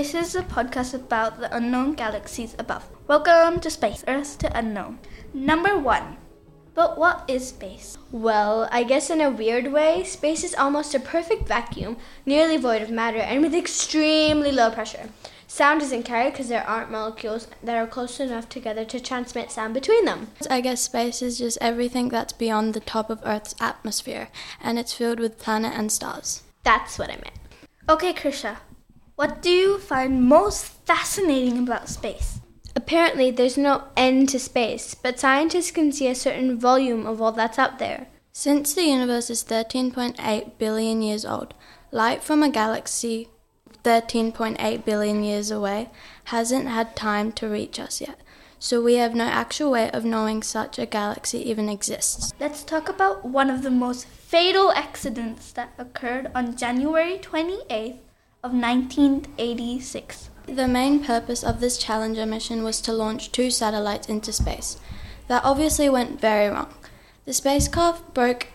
This is a podcast about the unknown galaxies above. Welcome to Space, Earth to Unknown. Number one. But what is space? Well, I guess in a weird way, space is almost a perfect vacuum, nearly void of matter, and with extremely low pressure. Sound isn't carried because there aren't molecules that are close enough together to transmit sound between them. I guess space is just everything that's beyond the top of Earth's atmosphere, and it's filled with planets and stars. That's what I meant. Okay, Krisha. What do you find most fascinating about space? Apparently, there's no end to space, but scientists can see a certain volume of all that's out there. Since the universe is 13.8 billion years old, light from a galaxy 13.8 billion years away hasn't had time to reach us yet, so we have no actual way of knowing such a galaxy even exists. Let's talk about one of the most fatal accidents that occurred on January 28th of 1986. The main purpose of this Challenger mission was to launch two satellites into space. That obviously went very wrong. The spacecraft broke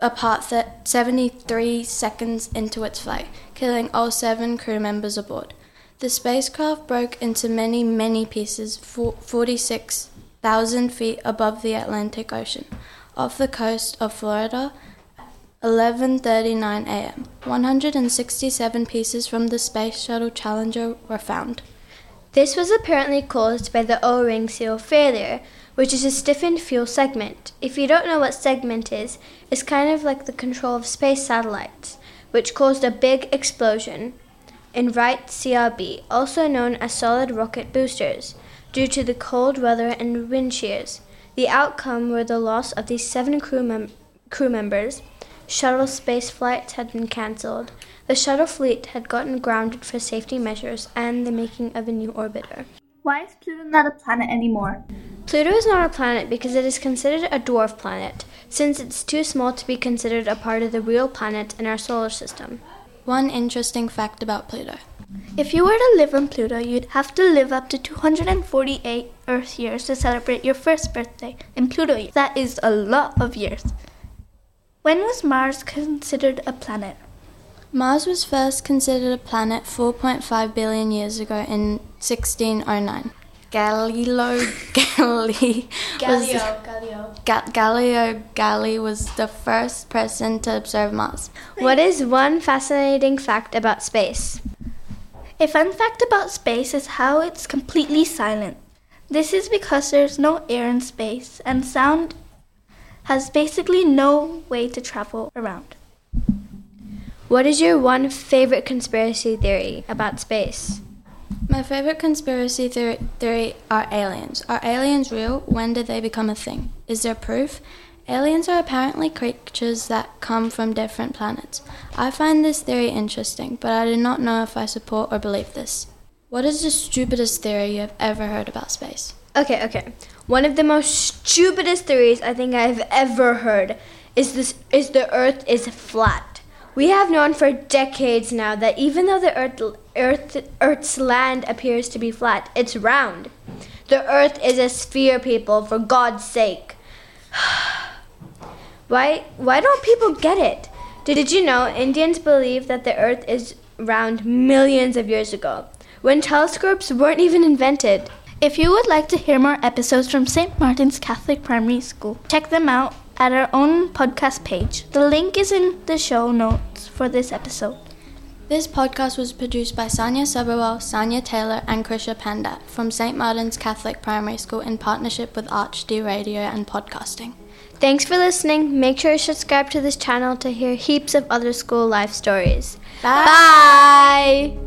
apart 73 seconds into its flight, killing all seven crew members aboard. The spacecraft broke into many, many pieces 46,000 feet above the Atlantic Ocean, off the coast of Florida 11:39 a.m. 167 pieces from the Space Shuttle Challenger were found. This was apparently caused by the O-ring seal failure, which is a stiffened fuel segment. If you don't know what segment is, it's kind of like the control of space satellites, which caused a big explosion in right CRB, also known as solid rocket boosters, due to the cold weather and wind shears. The outcome were the loss of these seven crew, mem- crew members shuttle space flights had been cancelled. The shuttle fleet had gotten grounded for safety measures and the making of a new orbiter. Why is Pluto not a planet anymore? Pluto is not a planet because it is considered a dwarf planet, since it's too small to be considered a part of the real planets in our solar system. One interesting fact about Pluto. If you were to live on Pluto, you'd have to live up to 248 Earth years to celebrate your first birthday in Pluto years. That is a lot of years. When was Mars considered a planet? Mars was first considered a planet 4.5 billion years ago in 1609. Galileo Galilei was Galileo, Galileo. Ga- Galileo Galilei was the first person to observe Mars. What is one fascinating fact about space? A fun fact about space is how it's completely silent. This is because there's no air in space and sound has basically no way to travel around. What is your one favorite conspiracy theory about space? My favorite conspiracy theory, theory are aliens. Are aliens real? When did they become a thing? Is there proof? Aliens are apparently creatures that come from different planets. I find this theory interesting, but I do not know if I support or believe this. What is the stupidest theory you have ever heard about space? Okay, okay. One of the most stupidest theories I think I've ever heard is this is the earth is flat. We have known for decades now that even though the earth, earth earth's land appears to be flat, it's round. The earth is a sphere, people, for God's sake. why why don't people get it? Did you know Indians believe that the earth is round millions of years ago when telescopes weren't even invented? If you would like to hear more episodes from St. Martin's Catholic Primary School, check them out at our own podcast page. The link is in the show notes for this episode. This podcast was produced by Sanya Sabrawal, Sanya Taylor, and Krisha Panda from St. Martin's Catholic Primary School in partnership with ArchD Radio and Podcasting. Thanks for listening. Make sure you subscribe to this channel to hear heaps of other school life stories. Bye. Bye.